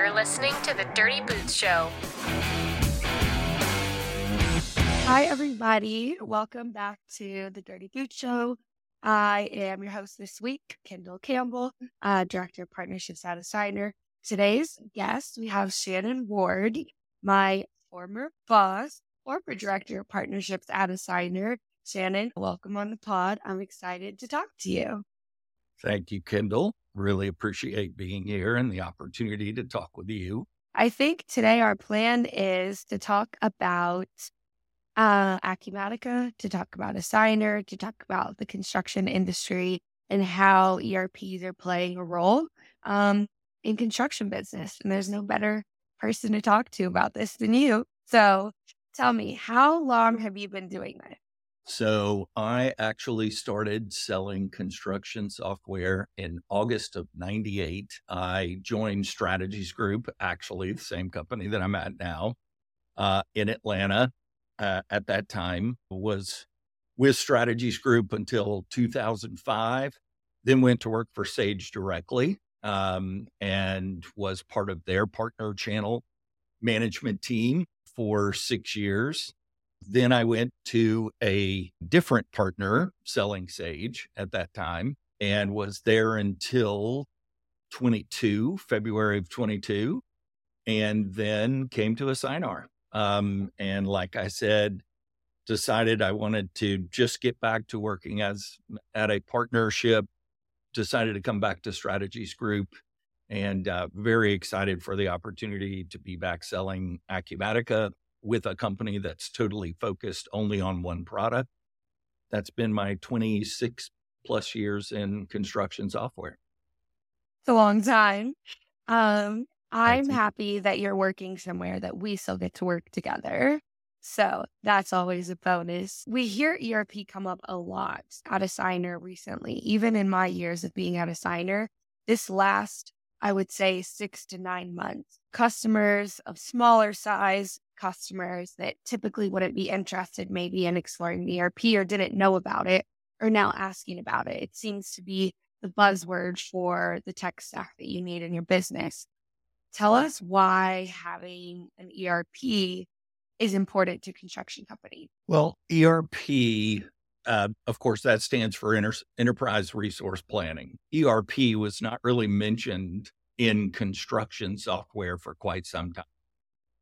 You're listening to the Dirty Boots Show. Hi, everybody. Welcome back to the Dirty Boots Show. I am your host this week, Kendyl Campbell, uh, Director of Partnerships at Assignar. Today's guest, we have Shannon Ward, my former boss, former Director of Partnerships at Assignar. Shannon, welcome on the pod. I'm excited to talk to you. Thank you, Kendyl. Really appreciate being here and the opportunity to talk with you. I think today our plan is to talk about uh, Acumatica, to talk about Assigner, to talk about the construction industry and how ERPs are playing a role um, in construction business. And there's no better person to talk to about this than you. So tell me, how long have you been doing this? So I actually started selling construction software in August of 98. I joined Strategies Group, actually the same company that I'm at now, uh, in Atlanta. Uh, at that time was with Strategies Group until 2005. Then went to work for Sage directly um, and was part of their partner channel management team for six years. Then I went to a different partner selling Sage at that time and was there until 22, February of 22, and then came to Assignar. Um, and like I said, decided I wanted to just get back to working as at a partnership, decided to come back to Strategies Group and uh, very excited for the opportunity to be back selling Acumatica with a company that's totally focused only on one product. That's been my 26 plus years in construction software. It's a long time. Um, I'm happy that you're working somewhere that we still get to work together. So that's always a bonus. We hear ERP come up a lot at Assignar recently, even in my years of being at Assignar. This last, I would say, six to nine months, customers of smaller size customers that typically wouldn't be interested maybe in exploring the ERP or didn't know about it are now asking about it. It seems to be the buzzword for the tech stack that you need in your business. Tell us why having an ERP is important to construction companies. Well, ERP, uh, of course, that stands for Inter- Enterprise Resource Planning. ERP was not really mentioned in construction software for quite some time.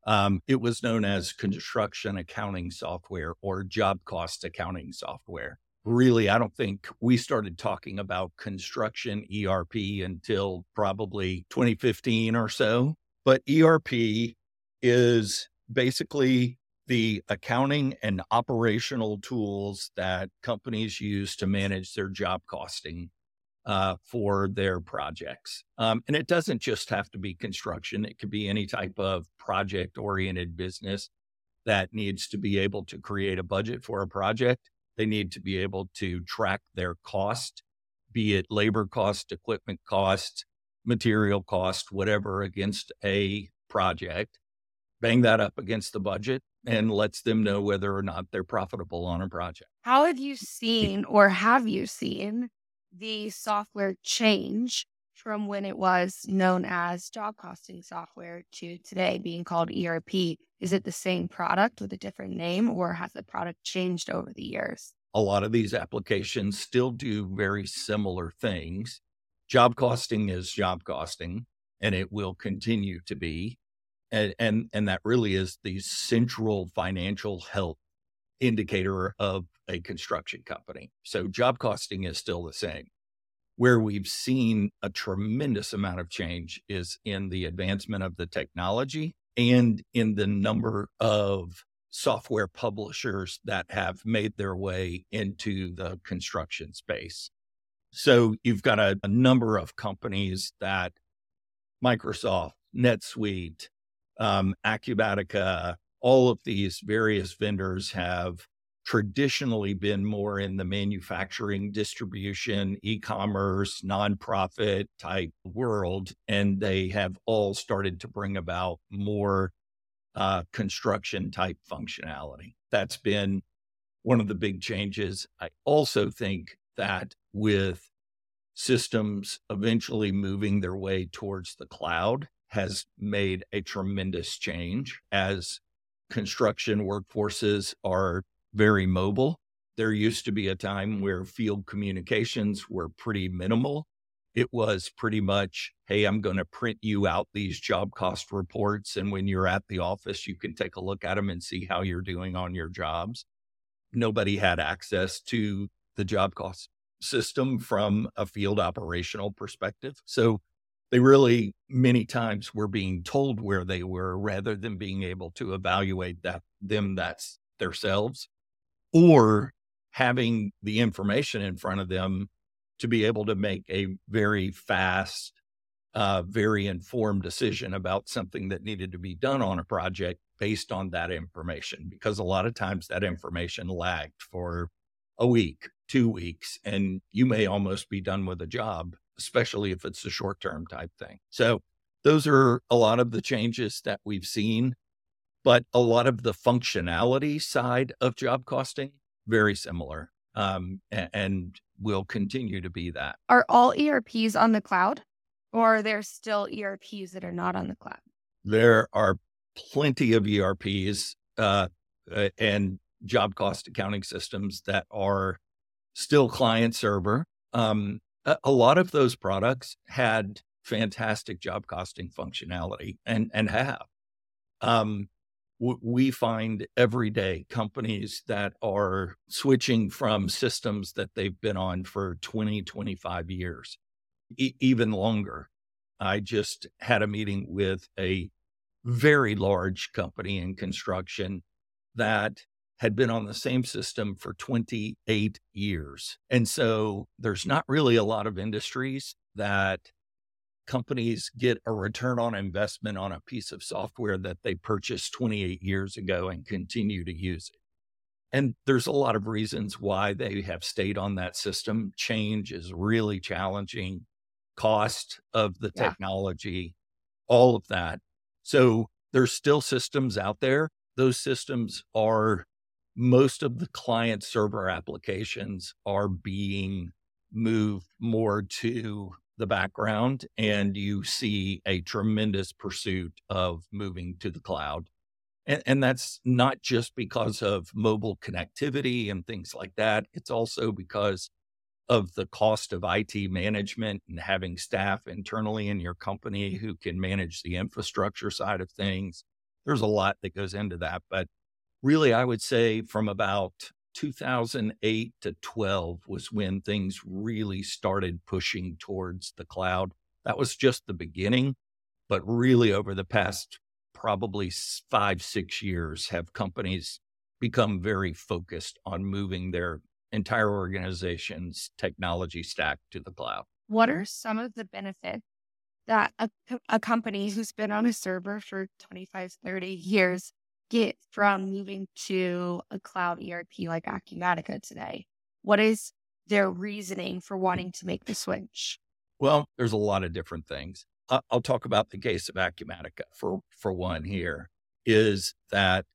Um, it was known as construction accounting software or job cost accounting software. Really, I don't think we started talking about construction ERP until probably 2015 or so. But ERP is basically the accounting and operational tools that companies use to manage their job costing uh, for their projects. Um, and it doesn't just have to be construction, it could be any type of project oriented business that needs to be able to create a budget for a project. They need to be able to track their cost, be it labor cost, equipment cost, material cost, whatever, against a project, bang that up against the budget and lets them know whether or not they're profitable on a project. How have you seen or have you seen the software change from when it was known as job costing software to today being called ERP? Is it the same product with a different name or has the product changed over the years? A lot of these applications still do very similar things. Job costing is job costing and it will continue to be. And, and, and that really is the central financial health indicator of a construction company. So job costing is still the same. Where we've seen a tremendous amount of change is in the advancement of the technology and in the number of software publishers that have made their way into the construction space. So you've got a, a number of companies that Microsoft, NetSuite, um, Acumatica, all of these various vendors have traditionally been more in the manufacturing, distribution, e commerce, nonprofit type world. And they have all started to bring about more uh, construction type functionality. That's been one of the big changes. I also think that with systems eventually moving their way towards the cloud, has made a tremendous change as construction workforces are very mobile. There used to be a time where field communications were pretty minimal. It was pretty much, hey, I'm going to print you out these job cost reports. And when you're at the office, you can take a look at them and see how you're doing on your jobs. Nobody had access to the job cost system from a field operational perspective. So they really many times were being told where they were rather than being able to evaluate that them that's themselves or having the information in front of them to be able to make a very fast uh, very informed decision about something that needed to be done on a project based on that information because a lot of times that information lagged for a week two weeks and you may almost be done with a job especially if it's a short term type thing. So those are a lot of the changes that we've seen, but a lot of the functionality side of job costing, very similar. Um, and, and will continue to be that. Are all ERPs on the cloud or are there still ERPs that are not on the cloud? There are plenty of ERPs uh, uh, and job cost accounting systems that are still client server. Um, a lot of those products had fantastic job costing functionality and and have. Um, we find every day companies that are switching from systems that they've been on for 20, 25 years, e- even longer. I just had a meeting with a very large company in construction that had been on the same system for 28 years. And so there's not really a lot of industries that companies get a return on investment on a piece of software that they purchased 28 years ago and continue to use it. And there's a lot of reasons why they have stayed on that system. Change is really challenging, cost of the yeah. technology, all of that. So there's still systems out there. Those systems are most of the client server applications are being moved more to the background and you see a tremendous pursuit of moving to the cloud. And, and, that's not just because of mobile connectivity and things like that it's also because of the cost of IT management and having staff internally in your company who can manage the infrastructure side of things. There's a lot that goes into that but really, I would say from about 2008 to 12 was when things really started pushing towards the cloud. That was just the beginning, but really over the past probably five, six years, have companies become very focused on moving their entire organization's technology stack to the cloud. What are some of the benefits that a, a company who's been on a server for 25, 30 years get from moving to a cloud ERP like Acumatica today? What is their reasoning for wanting to make the switch? Well, there's a lot of different things. I'll talk about the case of Acumatica for, for one here is that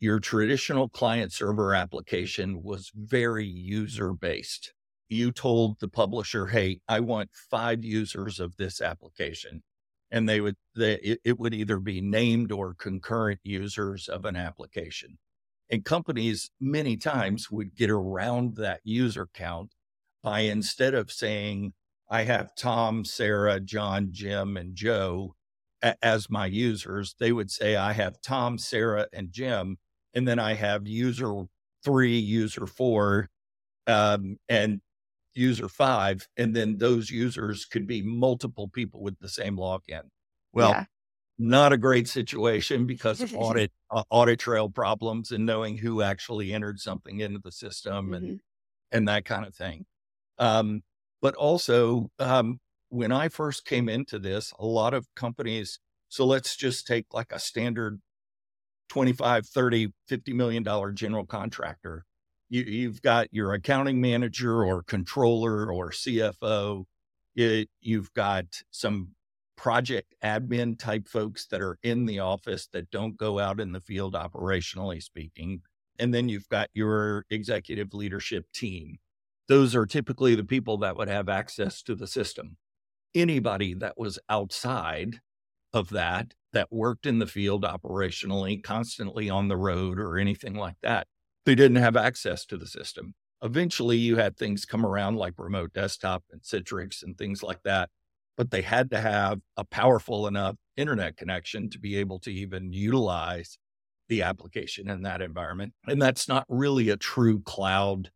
your traditional client server application was very user based. You told the publisher, Hey, I want five users of this application and they would they, it, would either be named or concurrent users of an application. And companies many times would get around that user count by instead of saying i have tom sarah john jim and joe a- as my users they would say i have tom sarah and jim and then i have user three user four um, and user five, and then those users could be multiple people with the same login. Well, yeah. not a great situation because of audit uh, audit trail problems and knowing who actually entered something into the system mm-hmm. and and that kind of thing. Um, but also, um, when I first came into this, a lot of companies. So let's just take like a standard 25, 30, 50 million dollar general contractor you, you've got your accounting manager or controller or CFO. It, you've got some project admin type folks that are in the office that don't go out in the field operationally speaking. And then you've got your executive leadership team. Those are typically the people that would have access to the system. Anybody that was outside of that that worked in the field operationally, constantly on the road or anything like that. They didn't have access to the system. Eventually, you had things come around like remote desktop and Citrix and things like that, but they had to have a powerful enough internet connection to be able to even utilize the application in that environment. And that's not really a true cloud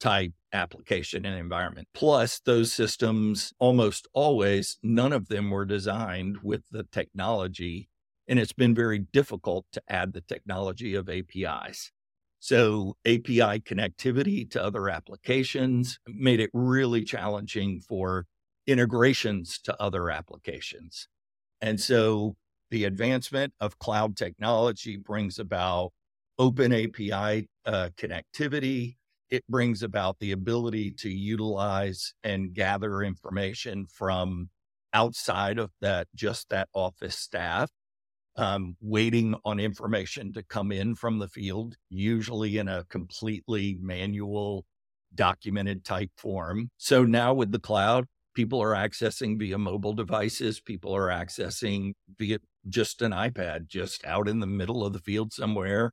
type application and environment. Plus, those systems almost always, none of them were designed with the technology. And it's been very difficult to add the technology of APIs. So, API connectivity to other applications made it really challenging for integrations to other applications. And so, the advancement of cloud technology brings about open API uh, connectivity, it brings about the ability to utilize and gather information from outside of that, just that office staff, um, waiting on information to come in from the field, usually in a completely manual, documented type form. So now with the cloud, people are accessing via mobile devices, people are accessing via just an iPad, just out in the middle of the field somewhere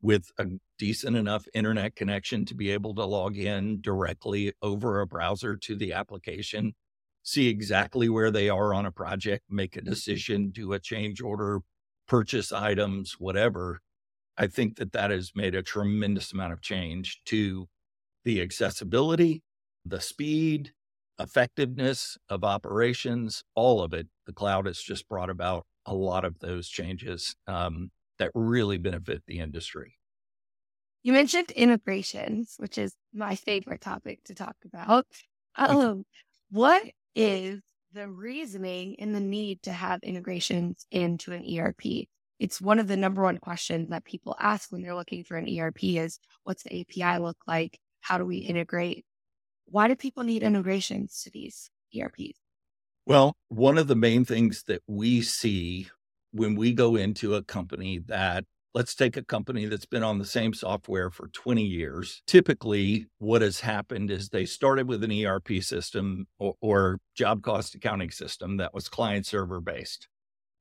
with a decent enough internet connection to be able to log in directly over a browser to the application, see exactly where they are on a project, make a decision, do a change order, purchase items, whatever. I think that that has made a tremendous amount of change to the accessibility, the speed, effectiveness of operations, all of it. The cloud has just brought about a lot of those changes. Um, that really benefit the industry. You mentioned integrations, which is my favorite topic to talk about. Um, what is the reasoning and the need to have integrations into an ERP? It's one of the number one questions that people ask when they're looking for an ERP is what's the API look like? How do we integrate? Why do people need integrations to these ERPs? Well, one of the main things that we see when we go into a company that let's take a company that's been on the same software for 20 years. Typically, what has happened is they started with an ERP system or, or job cost accounting system that was client server based.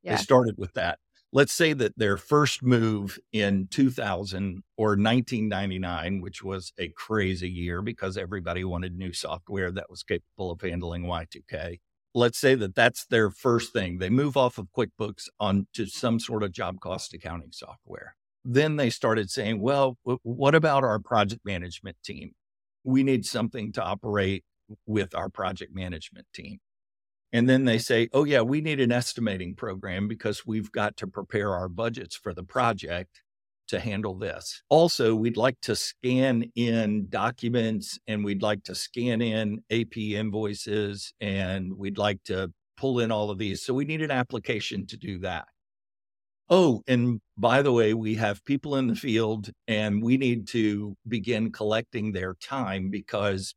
Yeah. They started with that. Let's say that their first move in 2000 or 1999, which was a crazy year because everybody wanted new software that was capable of handling Y2K let's say that that's their first thing. They move off of QuickBooks onto some sort of job cost accounting software. Then they started saying, well, what about our project management team? We need something to operate with our project management team. And then they say, oh, yeah, we need an estimating program because we've got to prepare our budgets for the project to handle this. Also, we'd like to scan in documents and we'd like to scan in AP invoices and we'd like to pull in all of these. So we need an application to do that. Oh, and by the way, we have people in the field and we need to begin collecting their time because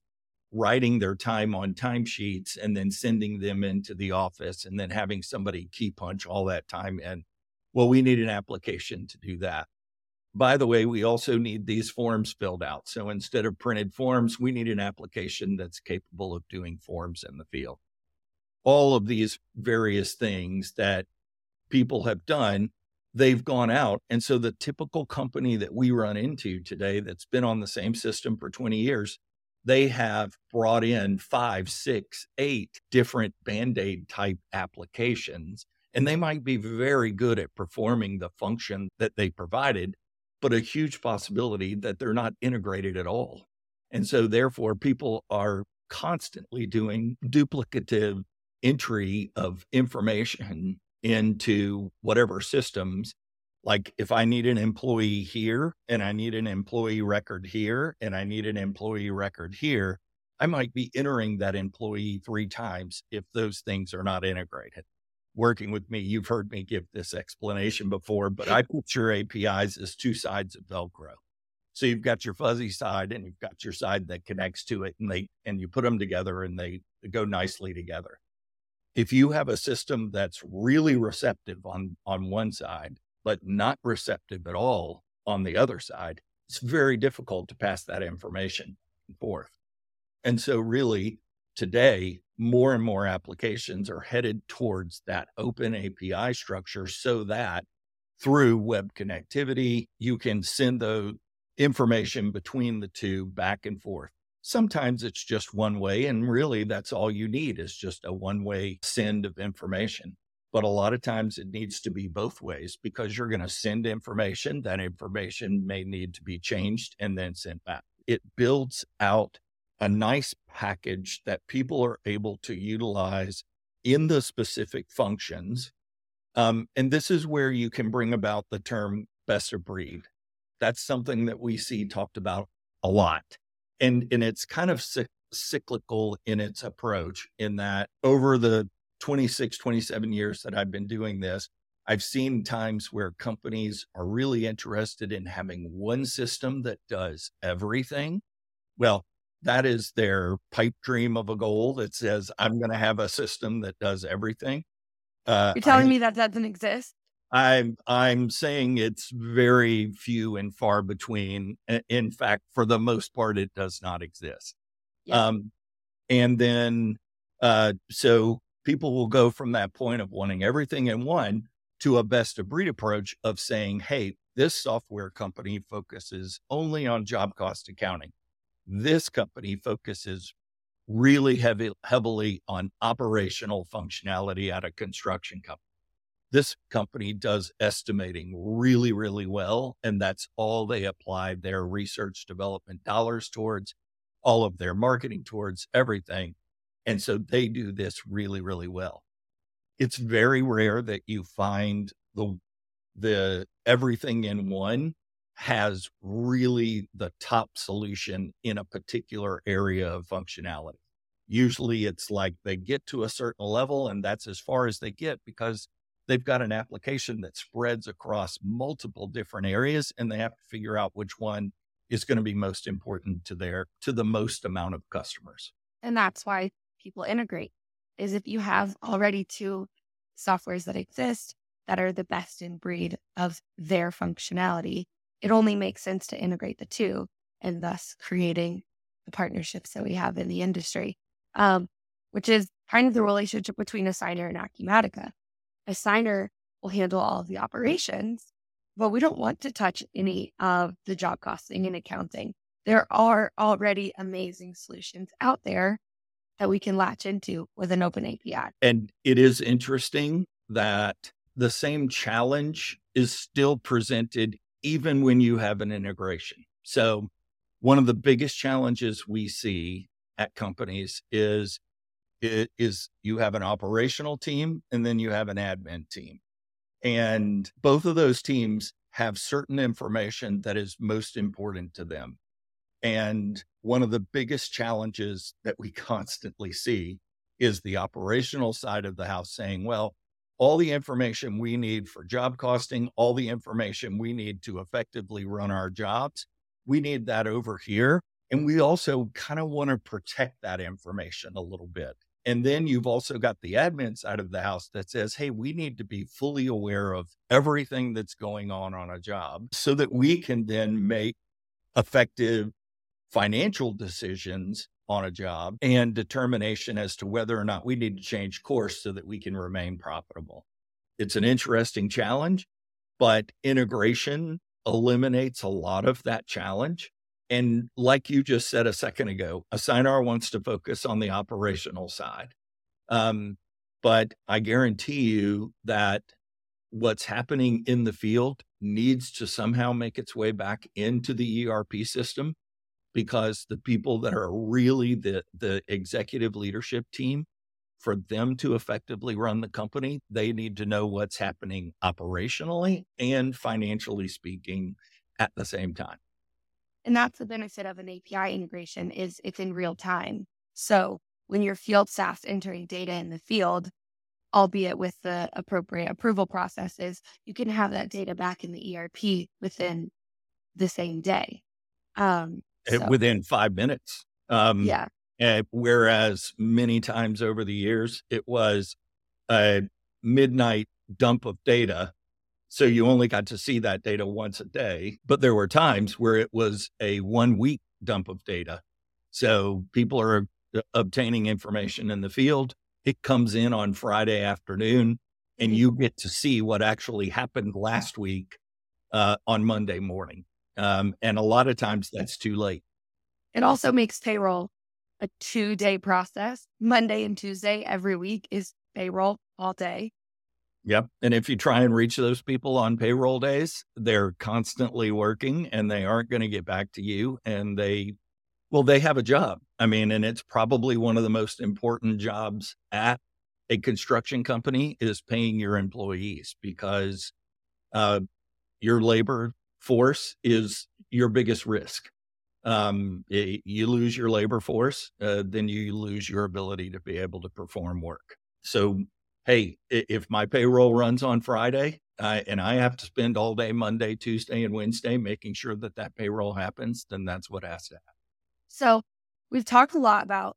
writing their time on timesheets and then sending them into the office and then having somebody key punch all that time in. Well, we need an application to do that. By the way, we also need these forms filled out. So instead of printed forms, we need an application that's capable of doing forms in the field. All of these various things that people have done, they've gone out. And so the typical company that we run into today that's been on the same system for 20 years, they have brought in five, six, eight different band aid type applications. And they might be very good at performing the function that they provided, but a huge possibility that they're not integrated at all. And so, therefore, people are constantly doing duplicative entry of information into whatever systems. Like if I need an employee here and I need an employee record here and I need an employee record here, I might be entering that employee three times if those things are not integrated working with me, you've heard me give this explanation before, but I picture APIs as two sides of Velcro. So you've got your fuzzy side and you've got your side that connects to it and they and you put them together and they go nicely together. If you have a system that's really receptive on on one side but not receptive at all on the other side, it's very difficult to pass that information forth. And so really today, more and more applications are headed towards that open API structure so that through web connectivity, you can send the information between the two back and forth. Sometimes it's just one way, and really that's all you need is just a one way send of information. But a lot of times it needs to be both ways because you're going to send information. That information may need to be changed and then sent back. It builds out a nice package that people are able to utilize in the specific functions. Um, and this is where you can bring about the term best of breed. That's something that we see talked about a lot. And, and it's kind of cyclical in its approach, in that over the 26, 27 years that I've been doing this, I've seen times where companies are really interested in having one system that does everything. Well, that is their pipe dream of a goal that says, I'm going to have a system that does everything. Uh, You're telling I, me that doesn't exist? I'm I'm saying it's very few and far between. In fact, for the most part, it does not exist. Yeah. Um, and then, uh, so people will go from that point of wanting everything in one to a best of breed approach of saying, "Hey, this software company focuses only on job cost accounting. This company focuses really heavy, heavily on operational functionality at a construction company." This company does estimating really, really well. And that's all they apply their research development dollars towards, all of their marketing towards, everything. And so they do this really, really well. It's very rare that you find the the everything in one has really the top solution in a particular area of functionality. Usually it's like they get to a certain level and that's as far as they get because they've got an application that spreads across multiple different areas and they have to figure out which one is going to be most important to their to the most amount of customers and that's why people integrate is if you have already two softwares that exist that are the best in breed of their functionality it only makes sense to integrate the two and thus creating the partnerships that we have in the industry um, which is kind of the relationship between assignar and acumatica assignar will handle all of the operations, but we don't want to touch any of the job costing and accounting. There are already amazing solutions out there that we can latch into with an open API. And it is interesting that the same challenge is still presented even when you have an integration. So, one of the biggest challenges we see at companies is it is you have an operational team and then you have an admin team. And both of those teams have certain information that is most important to them. And one of the biggest challenges that we constantly see is the operational side of the house saying, well, all the information we need for job costing, all the information we need to effectively run our jobs, we need that over here. And we also kind of want to protect that information a little bit. And then you've also got the admin side of the house that says, hey, we need to be fully aware of everything that's going on on a job so that we can then make effective financial decisions on a job and determination as to whether or not we need to change course so that we can remain profitable. It's an interesting challenge, but integration eliminates a lot of that challenge and like you just said a second ago, Assignar wants to focus on the operational side. Um, but I guarantee you that what's happening in the field needs to somehow make its way back into the ERP system because the people that are really the, the executive leadership team, for them to effectively run the company, they need to know what's happening operationally and financially speaking at the same time. And that's the benefit of an API integration is it's in real time. So when your field staff's entering data in the field, albeit with the appropriate approval processes, you can have that data back in the ERP within the same day. Um, so. Within five minutes. Um, yeah. Uh, whereas many times over the years, it was a midnight dump of data so you only got to see that data once a day. But there were times where it was a one week dump of data. So people are obtaining information in the field. It comes in on Friday afternoon, and you get to see what actually happened last week uh, on Monday morning. Um, and a lot of times that's too late. It also makes payroll a two day process. Monday and Tuesday every week is payroll all day. Yep. And if you try and reach those people on payroll days, they're constantly working and they aren't going to get back to you. And they, well, they have a job. I mean, and it's probably one of the most important jobs at a construction company is paying your employees because uh, your labor force is your biggest risk. Um, you lose your labor force, uh, then you lose your ability to be able to perform work. So hey, if my payroll runs on Friday uh, and I have to spend all day Monday, Tuesday, and Wednesday making sure that that payroll happens, then that's what has to happen. So we've talked a lot about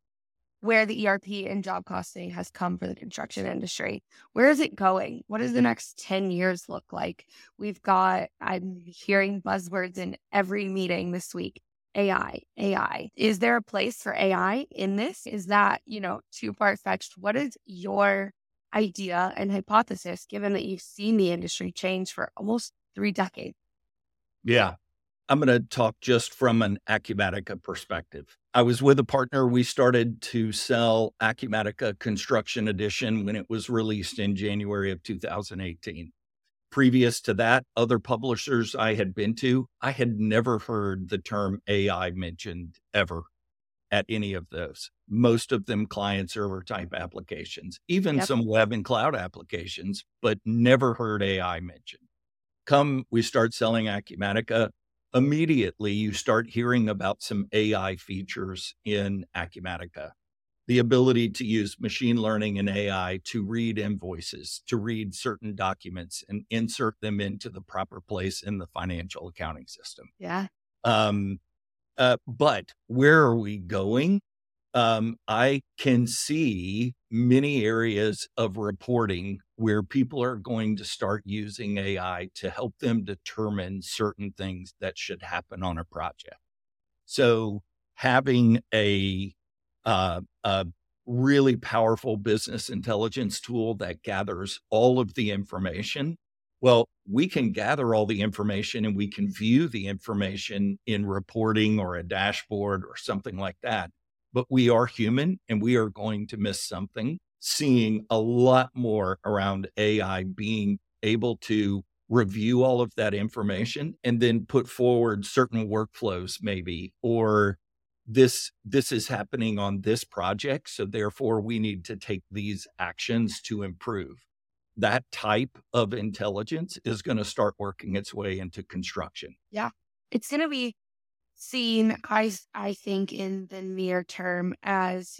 where the ERP and job costing has come for the construction industry. Where is it going? What does the next 10 years look like? We've got, I'm hearing buzzwords in every meeting this week. AI, AI. Is there a place for AI in this? Is that, you know, too far fetched? What is your idea and hypothesis, given that you've seen the industry change for almost three decades? Yeah. I'm going to talk just from an Acumatica perspective. I was with a partner. We started to sell Acumatica Construction Edition when it was released in January of 2018. Previous to that, other publishers I had been to, I had never heard the term AI mentioned ever at any of those. Most of them client server type applications, even yep. some web and cloud applications, but never heard AI mentioned. Come, we start selling Acumatica. Immediately, you start hearing about some AI features in Acumatica. The ability to use machine learning and AI to read invoices, to read certain documents and insert them into the proper place in the financial accounting system. Yeah. Um, uh, but where are we going? Um, I can see many areas of reporting where people are going to start using AI to help them determine certain things that should happen on a project. So having a, uh, a really powerful business intelligence tool that gathers all of the information well, we can gather all the information and we can view the information in reporting or a dashboard or something like that. But we are human and we are going to miss something. Seeing a lot more around AI being able to review all of that information and then put forward certain workflows, maybe, or this this is happening on this project so therefore we need to take these actions to improve that type of intelligence is going to start working its way into construction. Yeah. It's going to be seen, I, I think, in the near term as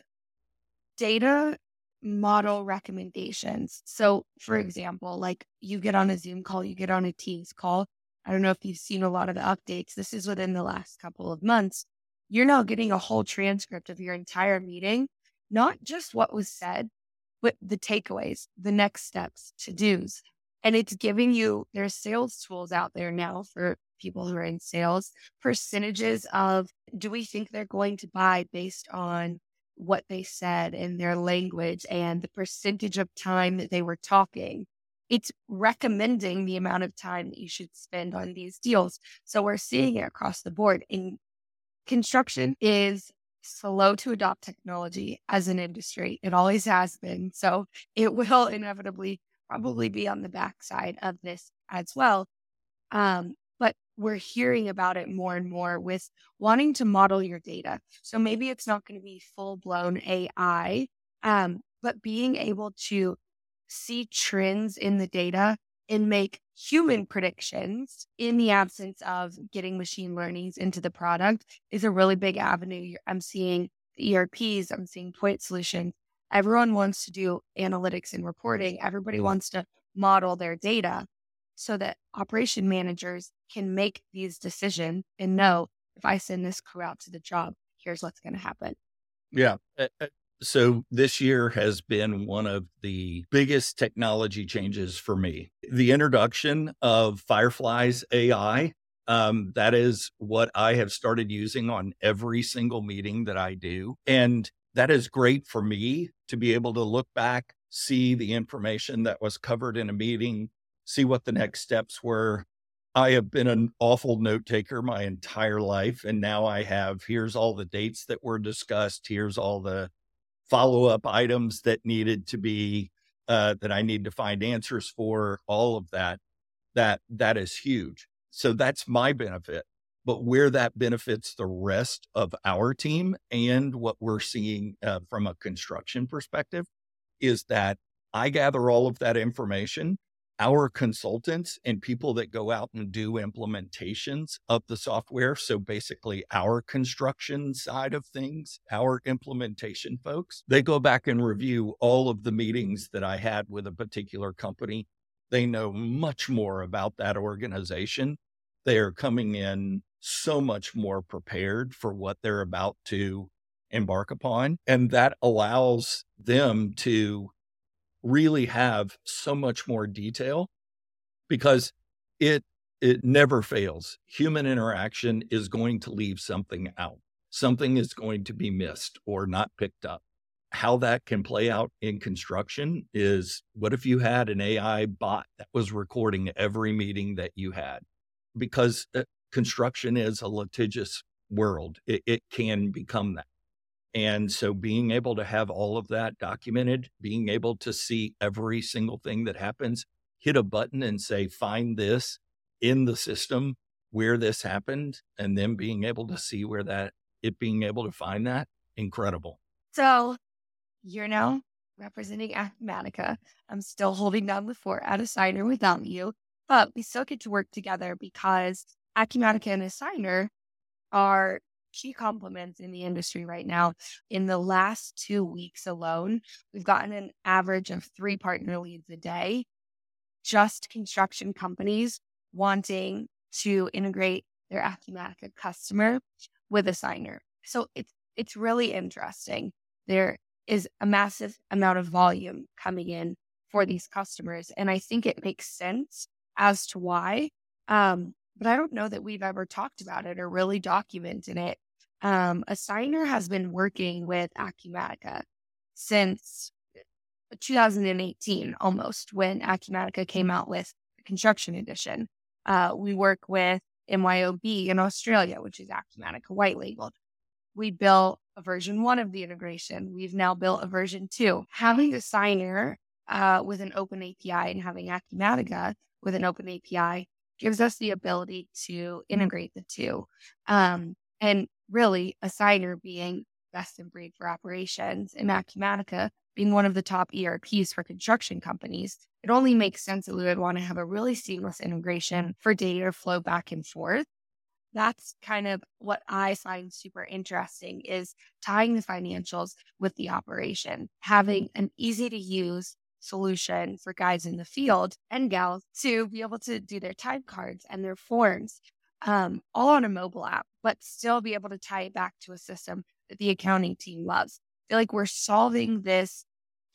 data model recommendations. So, for example, like you get on a Zoom call, you get on a Teams call. I don't know if you've seen a lot of the updates. This is within the last couple of months. You're now getting a whole transcript of your entire meeting, not just what was said, but the takeaways, the next steps, to dos. And it's giving you, there's sales tools out there now for people who are in sales, percentages of do we think they're going to buy based on what they said in their language and the percentage of time that they were talking. It's recommending the amount of time that you should spend on these deals. So we're seeing it across the board. In construction is slow to adopt technology as an industry. It always has been. So it will inevitably probably be on the backside of this as well. Um, we're hearing about it more and more with wanting to model your data. So maybe it's not going to be full blown AI, um, but being able to see trends in the data and make human predictions in the absence of getting machine learnings into the product is a really big avenue. I'm seeing the ERPs, I'm seeing point solutions. Everyone wants to do analytics and reporting. Everybody wants to model their data so that operation managers can make these decisions and know if I send this crew out to the job, here's what's going to happen. Yeah. So this year has been one of the biggest technology changes for me. The introduction of Fireflies AI. Um, that is what I have started using on every single meeting that I do. And that is great for me to be able to look back, see the information that was covered in a meeting, see what the next steps were. I have been an awful note taker my entire life. And now I have here's all the dates that were discussed, here's all the follow up items that needed to be, uh, that I need to find answers for, all of that. That that is huge. So that's my benefit but where that benefits the rest of our team and what we're seeing uh, from a construction perspective is that I gather all of that information. Our consultants and people that go out and do implementations of the software. So basically, our construction side of things, our implementation folks, they go back and review all of the meetings that I had with a particular company. They know much more about that organization. They are coming in so much more prepared for what they're about to embark upon. And that allows them to really have so much more detail because it it never fails. Human interaction is going to leave something out. Something is going to be missed or not picked up. How that can play out in construction is what if you had an AI bot that was recording every meeting that you had? Because uh, construction is a litigious world. It, it can become that. And so being able to have all of that documented, being able to see every single thing that happens, hit a button and say, find this in the system where this happened, and then being able to see where that, it being able to find that, incredible. So you're now representing Acumatica. I'm still holding down the fort at Assignar without you, but we still get to work together because Acumatica and Assignar are key complements in the industry right now. In the last two weeks alone, we've gotten an average of three partner leads a day, just construction companies wanting to integrate their Acumatica customer with Assignar. So it's it's really interesting. There is a massive amount of volume coming in for these customers. And I think it makes sense as to why. Um, but I don't know that we've ever talked about it or really documented it. Um, Assignar has been working with Acumatica since 2018, almost when Acumatica came out with the construction edition. Uh, we work with MYOB in Australia, which is Acumatica white labeled. We built a version one of the integration. We've now built a version two. Having Assignar uh, with an open API and having Acumatica with an open API gives us the ability to integrate the two. Um, and really, Assignar being best in breed for operations and Acumatica being one of the top ERPs for construction companies, it only makes sense that we would want to have a really seamless integration for data flow back and forth. That's kind of what I find super interesting is tying the financials with the operation, having an easy to use solution for guys in the field and gals to be able to do their time cards and their forms um, all on a mobile app, but still be able to tie it back to a system that the accounting team loves. I feel like we're solving this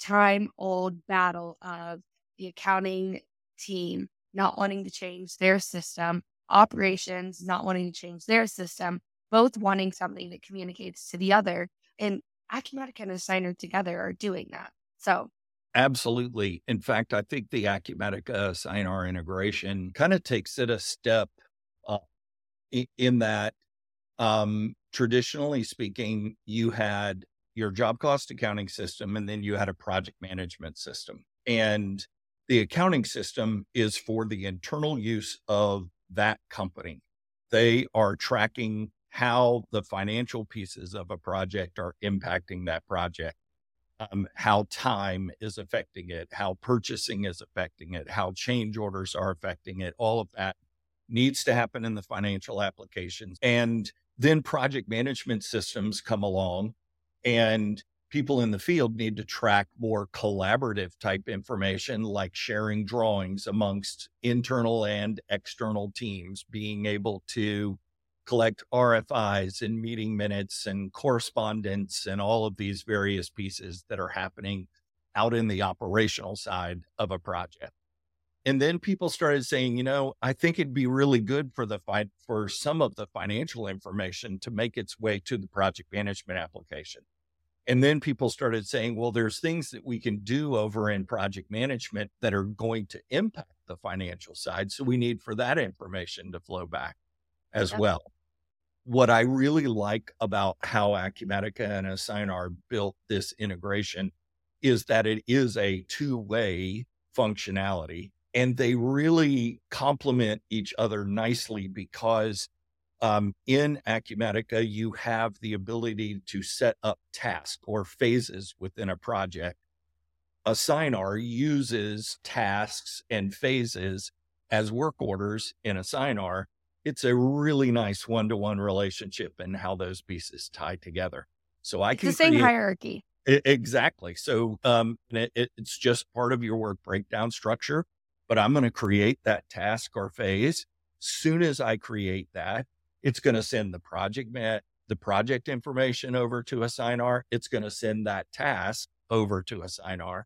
time old battle of the accounting team not wanting to change their system, operations not wanting to change their system, both wanting something that communicates to the other. And Acumatica and Assignar together are doing that. So Absolutely. In fact, I think the Acumatica Assignar integration kind of takes it a step up in that, um, traditionally speaking, you had your job cost accounting system and then you had a project management system. And the accounting system is for the internal use of that company. They are tracking how the financial pieces of a project are impacting that project um, how time is affecting it, how purchasing is affecting it, how change orders are affecting it. All of that needs to happen in the financial applications. And then project management systems come along and people in the field need to track more collaborative type information like sharing drawings amongst internal and external teams, being able to collect RFIs and meeting minutes and correspondence and all of these various pieces that are happening out in the operational side of a project. And then people started saying, you know, I think it'd be really good for the fight for some of the financial information to make its way to the project management application. And then people started saying, well, there's things that we can do over in project management that are going to impact the financial side. So we need for that information to flow back as yep. well. What I really like about how Acumatica and Assignar built this integration is that it is a two way functionality and they really complement each other nicely because um, in Acumatica, you have the ability to set up tasks or phases within a project. Assignar uses tasks and phases as work orders in Assignar. It's a really nice one to one relationship and how those pieces tie together. So I can the same create, hierarchy. It, exactly. So um, it, it's just part of your work breakdown structure. But I'm going to create that task or phase. Soon as I create that, it's going to send the project mat, the project information over to Assignar. It's going to send that task over to Assignar.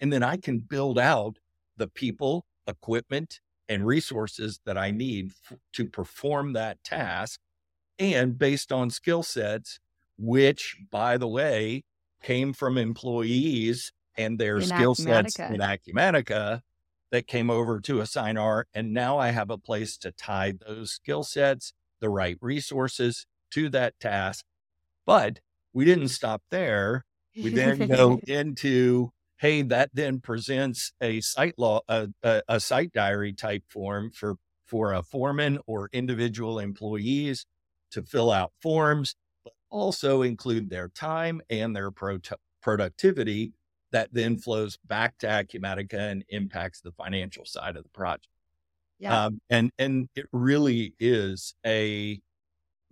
And then I can build out the people, equipment, and resources that I need f- to perform that task. And based on skill sets, which, by the way, came from employees and their in skill sets in Acumatica that came over to Assignar. And now I have a place to tie those skill sets the right resources to that task. But we didn't stop there. We then go into, hey, that then presents a site law, a, a, a site diary type form for for a foreman or individual employees to fill out forms, but also include their time and their pro- productivity that then flows back to Acumatica and impacts the financial side of the project. Yeah. Um, and and it really is a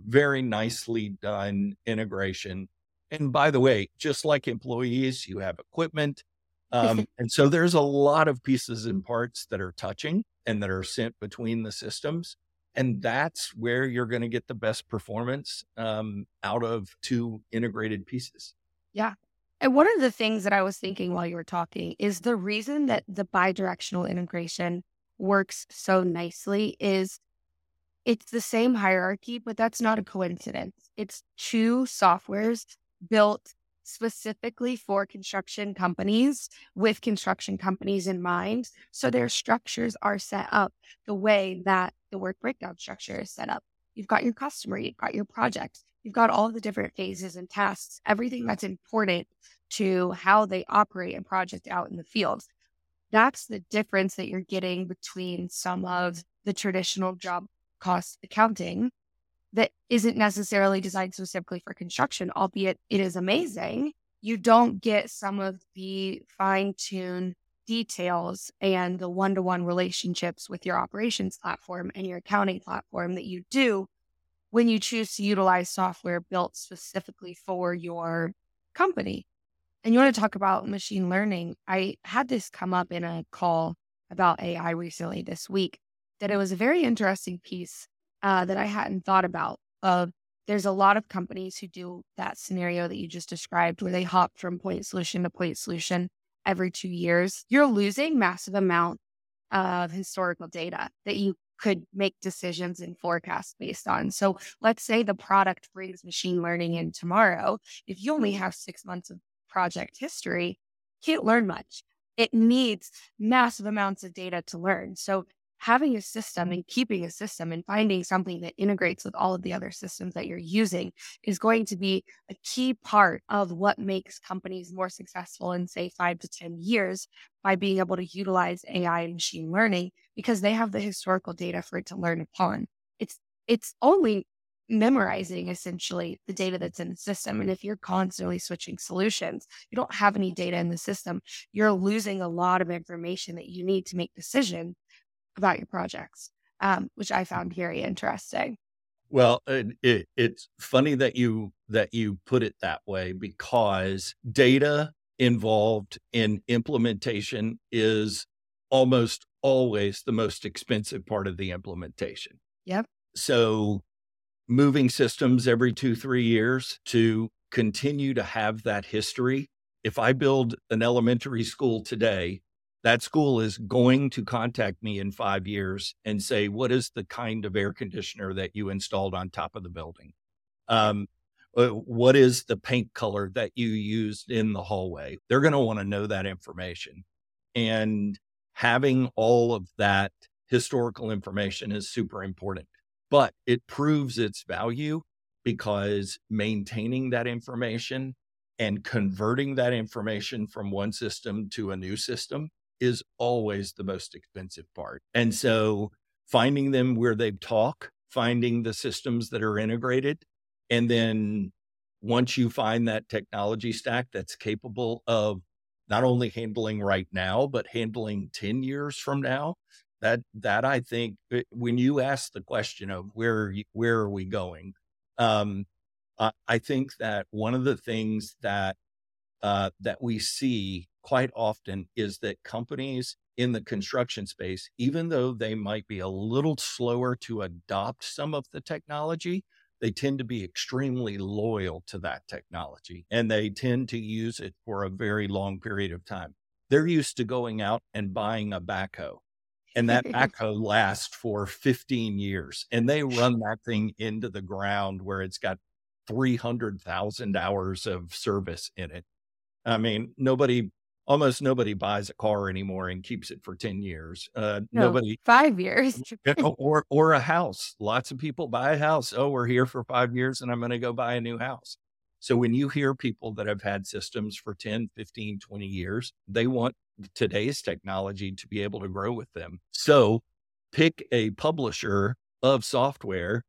very nicely done integration. And by the way, just like employees, you have equipment. Um, and so there's a lot of pieces and parts that are touching and that are sent between the systems. And that's where you're going to get the best performance um, out of two integrated pieces. Yeah. And one of the things that I was thinking while you were talking is the reason that the bidirectional integration works so nicely is it's the same hierarchy, but that's not a coincidence. It's two softwares built specifically for construction companies with construction companies in mind. So their structures are set up the way that the work breakdown structure is set up. You've got your customer, you've got your project, you've got all the different phases and tasks, everything that's important to how they operate a project out in the field that's the difference that you're getting between some of the traditional job cost accounting that isn't necessarily designed specifically for construction, albeit it is amazing. You don't get some of the fine tuned details and the one to one relationships with your operations platform and your accounting platform that you do when you choose to utilize software built specifically for your company. And you want to talk about machine learning? I had this come up in a call about AI recently this week that it was a very interesting piece uh, that I hadn't thought about. Of there's a lot of companies who do that scenario that you just described, where they hop from point solution to point solution every two years. You're losing massive amount of historical data that you could make decisions and forecasts based on. So let's say the product brings machine learning in tomorrow. If you only have six months of project history, can't learn much. It needs massive amounts of data to learn. So having a system and keeping a system and finding something that integrates with all of the other systems that you're using is going to be a key part of what makes companies more successful in say 5 to 10 years by being able to utilize AI and machine learning because they have the historical data for it to learn upon. It's it's only memorizing essentially the data that's in the system. And if you're constantly switching solutions, you don't have any data in the system, you're losing a lot of information that you need to make decisions about your projects, um, which I found very interesting. Well, it, it, it's funny that you that you put it that way because data involved in implementation is almost always the most expensive part of the implementation. Yep. So moving systems every two, three years to continue to have that history. If I build an elementary school today, that school is going to contact me in five years and say, What is the kind of air conditioner that you installed on top of the building? Um, uh, what is the paint color that you used in the hallway? They're going to want to know that information. And having all of that historical information is super important, but it proves its value because maintaining that information and converting that information from one system to a new system is always the most expensive part. And so finding them where they talk, finding the systems that are integrated, and then once you find that technology stack that's capable of not only handling right now, but handling 10 years from now, that that I think eh, when you ask the question of where where are we going, um, uh, I think that one of the things that uh, that we see quite often is that companies in the construction space, even though they might be a little slower to adopt some of the technology, they tend to be extremely loyal to that technology and they tend to use it for a very long period of time. They're used to going out and buying a backhoe and that backhoe lasts for 15 years and they run that thing into the ground where it's got 300,000 hours of service in it. I mean, nobody, almost nobody buys a car anymore and keeps it for 10 years. Uh, no, nobody, five years, or, or a house. Lots of people buy a house. Oh, we're here for five years and I'm going to go buy a new house. So when you hear people that have had systems for 10, 15, 20 years, they want today's technology to be able to grow with them. So pick a publisher of software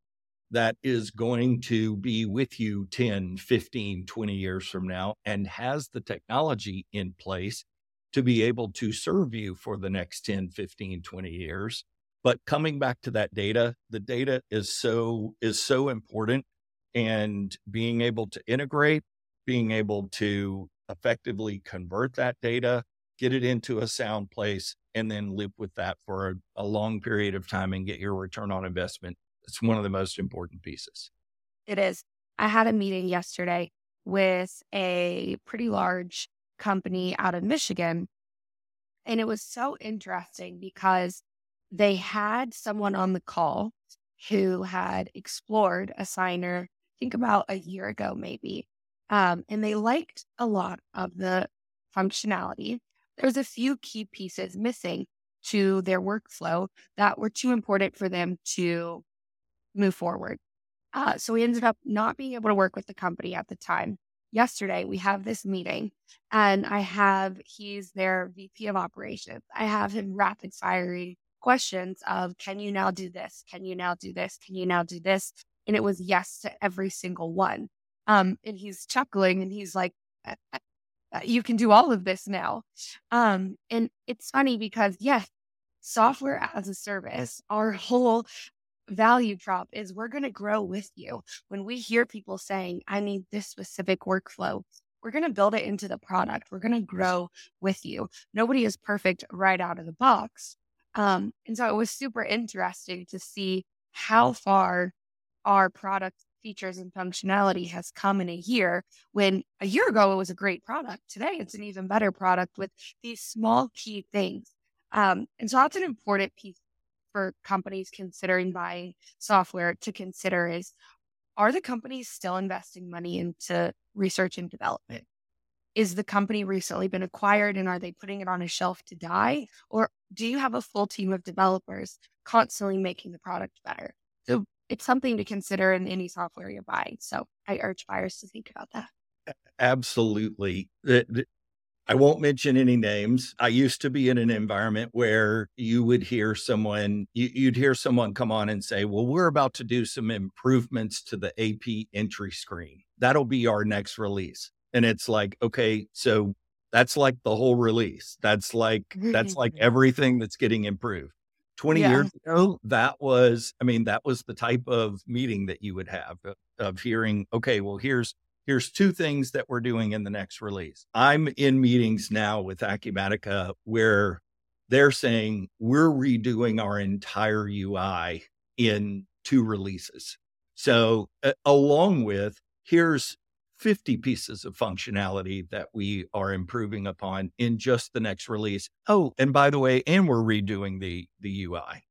that is going to be with you 10, 15, 20 years from now and has the technology in place to be able to serve you for the next 10, 15, 20 years. But coming back to that data, the data is so is so important and being able to integrate, being able to effectively convert that data get it into a sound place, and then live with that for a, a long period of time and get your return on investment. It's one of the most important pieces. It is. I had a meeting yesterday with a pretty large company out of Michigan. And it was so interesting because they had someone on the call who had explored Assignar, I think about a year ago, maybe. Um, and they liked a lot of the functionality there's a few key pieces missing to their workflow that were too important for them to move forward. Uh, so we ended up not being able to work with the company at the time. Yesterday, we have this meeting, and I have he's their VP of operations. I have him rapid firing questions of, Can you now do this? Can you now do this? Can you now do this? And it was yes to every single one. Um, and he's chuckling and he's like, uh, you can do all of this now. Um, and it's funny because, yes, software as a service, our whole value prop is we're going to grow with you. When we hear people saying, I need this specific workflow, we're going to build it into the product. We're going to grow with you. Nobody is perfect right out of the box. Um, and so it was super interesting to see how far our product features and functionality has come in a year when a year ago it was a great product. Today it's an even better product with these small key things. Um, and so that's an important piece for companies considering buying software to consider is are the companies still investing money into research and development? Is the company recently been acquired and are they putting it on a shelf to die? Or do you have a full team of developers constantly making the product better? So it's something to consider in any software you're buying. So I urge buyers to think about that. Absolutely. I won't mention any names. I used to be in an environment where you would hear someone, you'd hear someone come on and say, Well, we're about to do some improvements to the AP entry screen. That'll be our next release. And it's like, okay, so that's like the whole release. That's like, that's like everything that's getting improved. 20 yeah. years ago, that was, I mean, that was the type of meeting that you would have of, of hearing, okay, well, here's, here's two things that we're doing in the next release. I'm in meetings now with Acumatica where they're saying we're redoing our entire UI in two releases. So, uh, along with here's 50 pieces of functionality that we are improving upon in just the next release. Oh, and by the way, and we're redoing the the UI.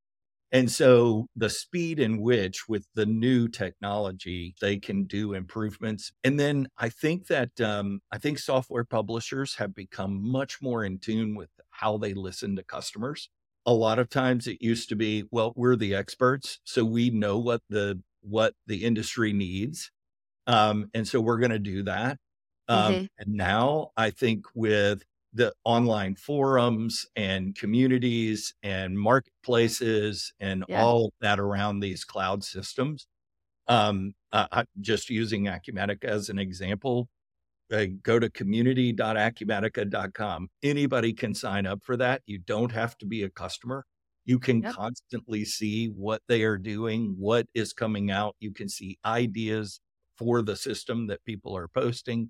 And so the speed in which, with the new technology, they can do improvements. And then I think that um, I think software publishers have become much more in tune with how they listen to customers. A lot of times it used to be, well, we're the experts, so we know what the what the industry needs. Um, and so we're going to do that. Um, mm-hmm. And now I think with the online forums and communities and marketplaces and yeah. all that around these cloud systems. Um, uh, just using Acumatica as an example, uh, go to community.acumatica.com. Anybody can sign up for that. You don't have to be a customer. You can yep. constantly see what they are doing, what is coming out. You can see ideas for the system that people are posting.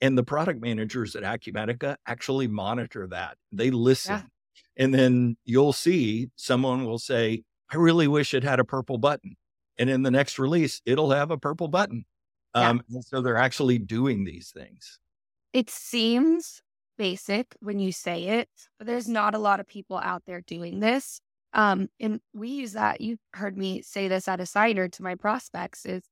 And the product managers at Acumatica actually monitor that. They listen. Yeah. And then you'll see someone will say, I really wish it had a purple button. And in the next release, it'll have a purple button. Yeah. Um, so they're actually doing these things. It seems basic when you say it, but there's not a lot of people out there doing this. Um, and we use that. You heard me say this at Assignar to my prospects is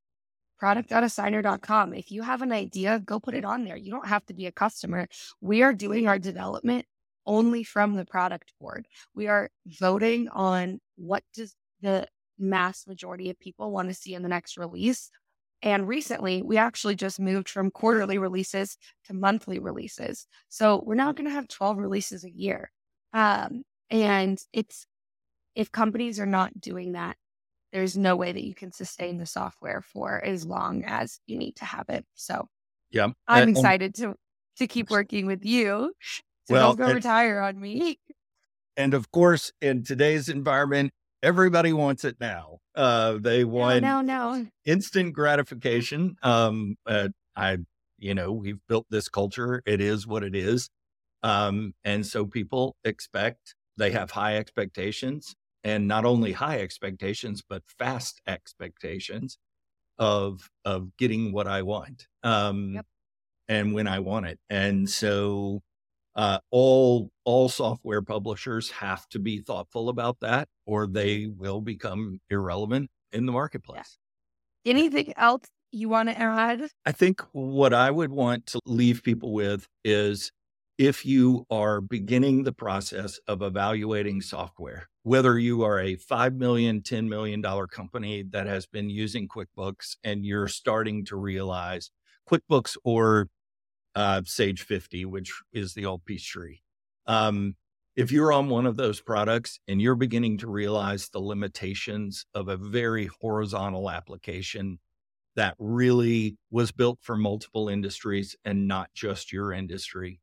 product.assignar.com. If you have an idea, go put it on there. You don't have to be a customer. We are doing our development only from the product board. We are voting on what does the mass majority of people want to see in the next release. And recently, we actually just moved from quarterly releases to monthly releases. So we're now going to have 12 releases a year. Um, and it's, if companies are not doing that, there's no way that you can sustain the software for as long as you need to have it. So yeah, I'm and, excited to to keep working with you. So well, don't go and, retire on me. And of course, in today's environment, everybody wants it now. Uh, they want no, no, no. instant gratification. Um, uh, I, you know, we've built this culture. It is what it is. Um, and so people expect they have high expectations and not only high expectations but fast expectations of of getting what I want um, yep. and when I want it. And so uh, all all software publishers have to be thoughtful about that, or they will become irrelevant in the marketplace. Yeah. Anything else you want to add? I think what I would want to leave people with is if you are beginning the process of evaluating software, whether you are a $5 million, $10 million company that has been using QuickBooks and you're starting to realize QuickBooks or uh, Sage 50, which is the old Peachtree. Um, if you're on one of those products and you're beginning to realize the limitations of a very horizontal application that really was built for multiple industries and not just your industry,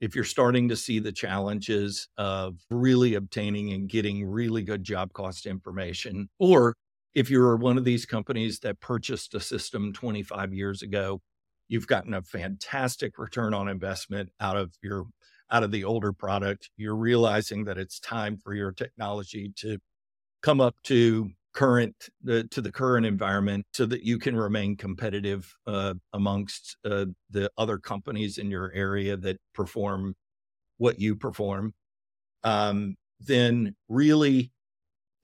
if you're starting to see the challenges of really obtaining and getting really good job cost information, or if you're one of these companies that purchased a system 25 years ago, you've gotten a fantastic return on investment out of your out of the older product. You're realizing that it's time for your technology to come up to current the, to the current environment so that you can remain competitive uh, amongst uh, the other companies in your area that perform what you perform um, then really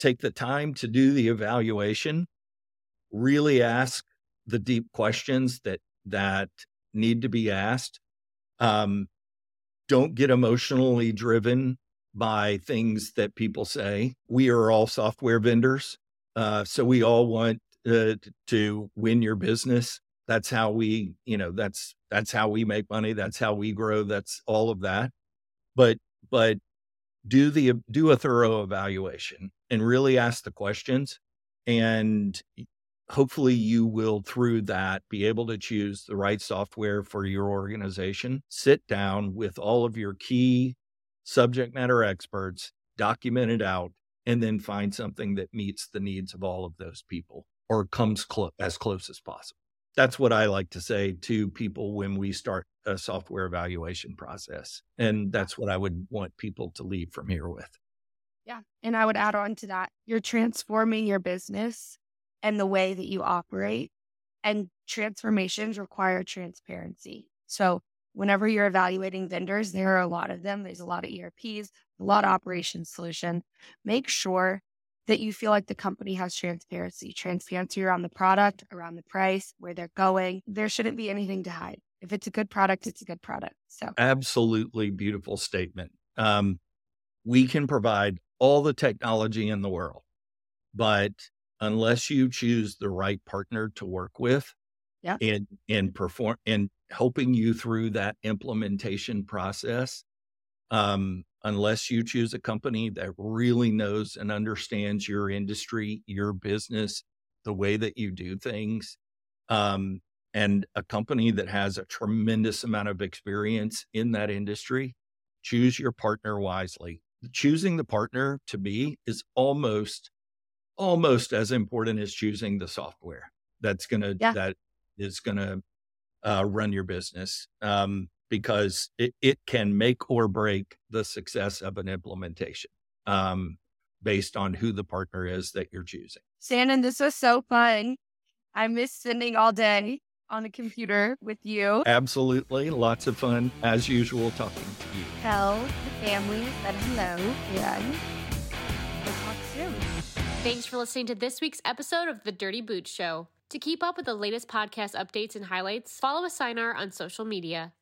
take the time to do the evaluation really ask the deep questions that that need to be asked um, don't get emotionally driven by things that people say. We are all software vendors. Uh, so we all want uh, to win your business. That's how we, you know, that's that's how we make money. That's how we grow. That's all of that. But but do the do a thorough evaluation and really ask the questions, and hopefully you will through that be able to choose the right software for your organization. Sit down with all of your key subject matter experts, document it out, and then find something that meets the needs of all of those people or comes clo- as close as possible. That's what I like to say to people when we start a software evaluation process. And that's what I would want people to leave from here with. Yeah. And I would add on to that you're transforming your business and the way that you operate. And transformations require transparency. So whenever you're evaluating vendors, there are a lot of them. There's a lot of ERPs, a lot of operations solution. Make sure that you feel like the company has transparency, transparency around the product, around the price, where they're going. There shouldn't be anything to hide. If it's a good product, it's a good product. So, absolutely beautiful statement. Um, we can provide all the technology in the world, but unless you choose the right partner to work with, yeah, and and perform and helping you through that implementation process, um, unless you choose a company that really knows and understands your industry, your business, the way that you do things, um, and a company that has a tremendous amount of experience in that industry, choose your partner wisely. Choosing the partner to be is almost almost as important as choosing the software that's gonna yeah. that is gonna uh, run your business. Um, because it, it can make or break the success of an implementation um, based on who the partner is that you're choosing. Shannon, this was so fun. I miss spending all day on a computer with you. Absolutely. Lots of fun, as usual, talking to you. Tell the family that hello and we'll talk soon. Thanks for listening to this week's episode of The Dirty Boots Show. To keep up with the latest podcast updates and highlights, follow Assignar on social media.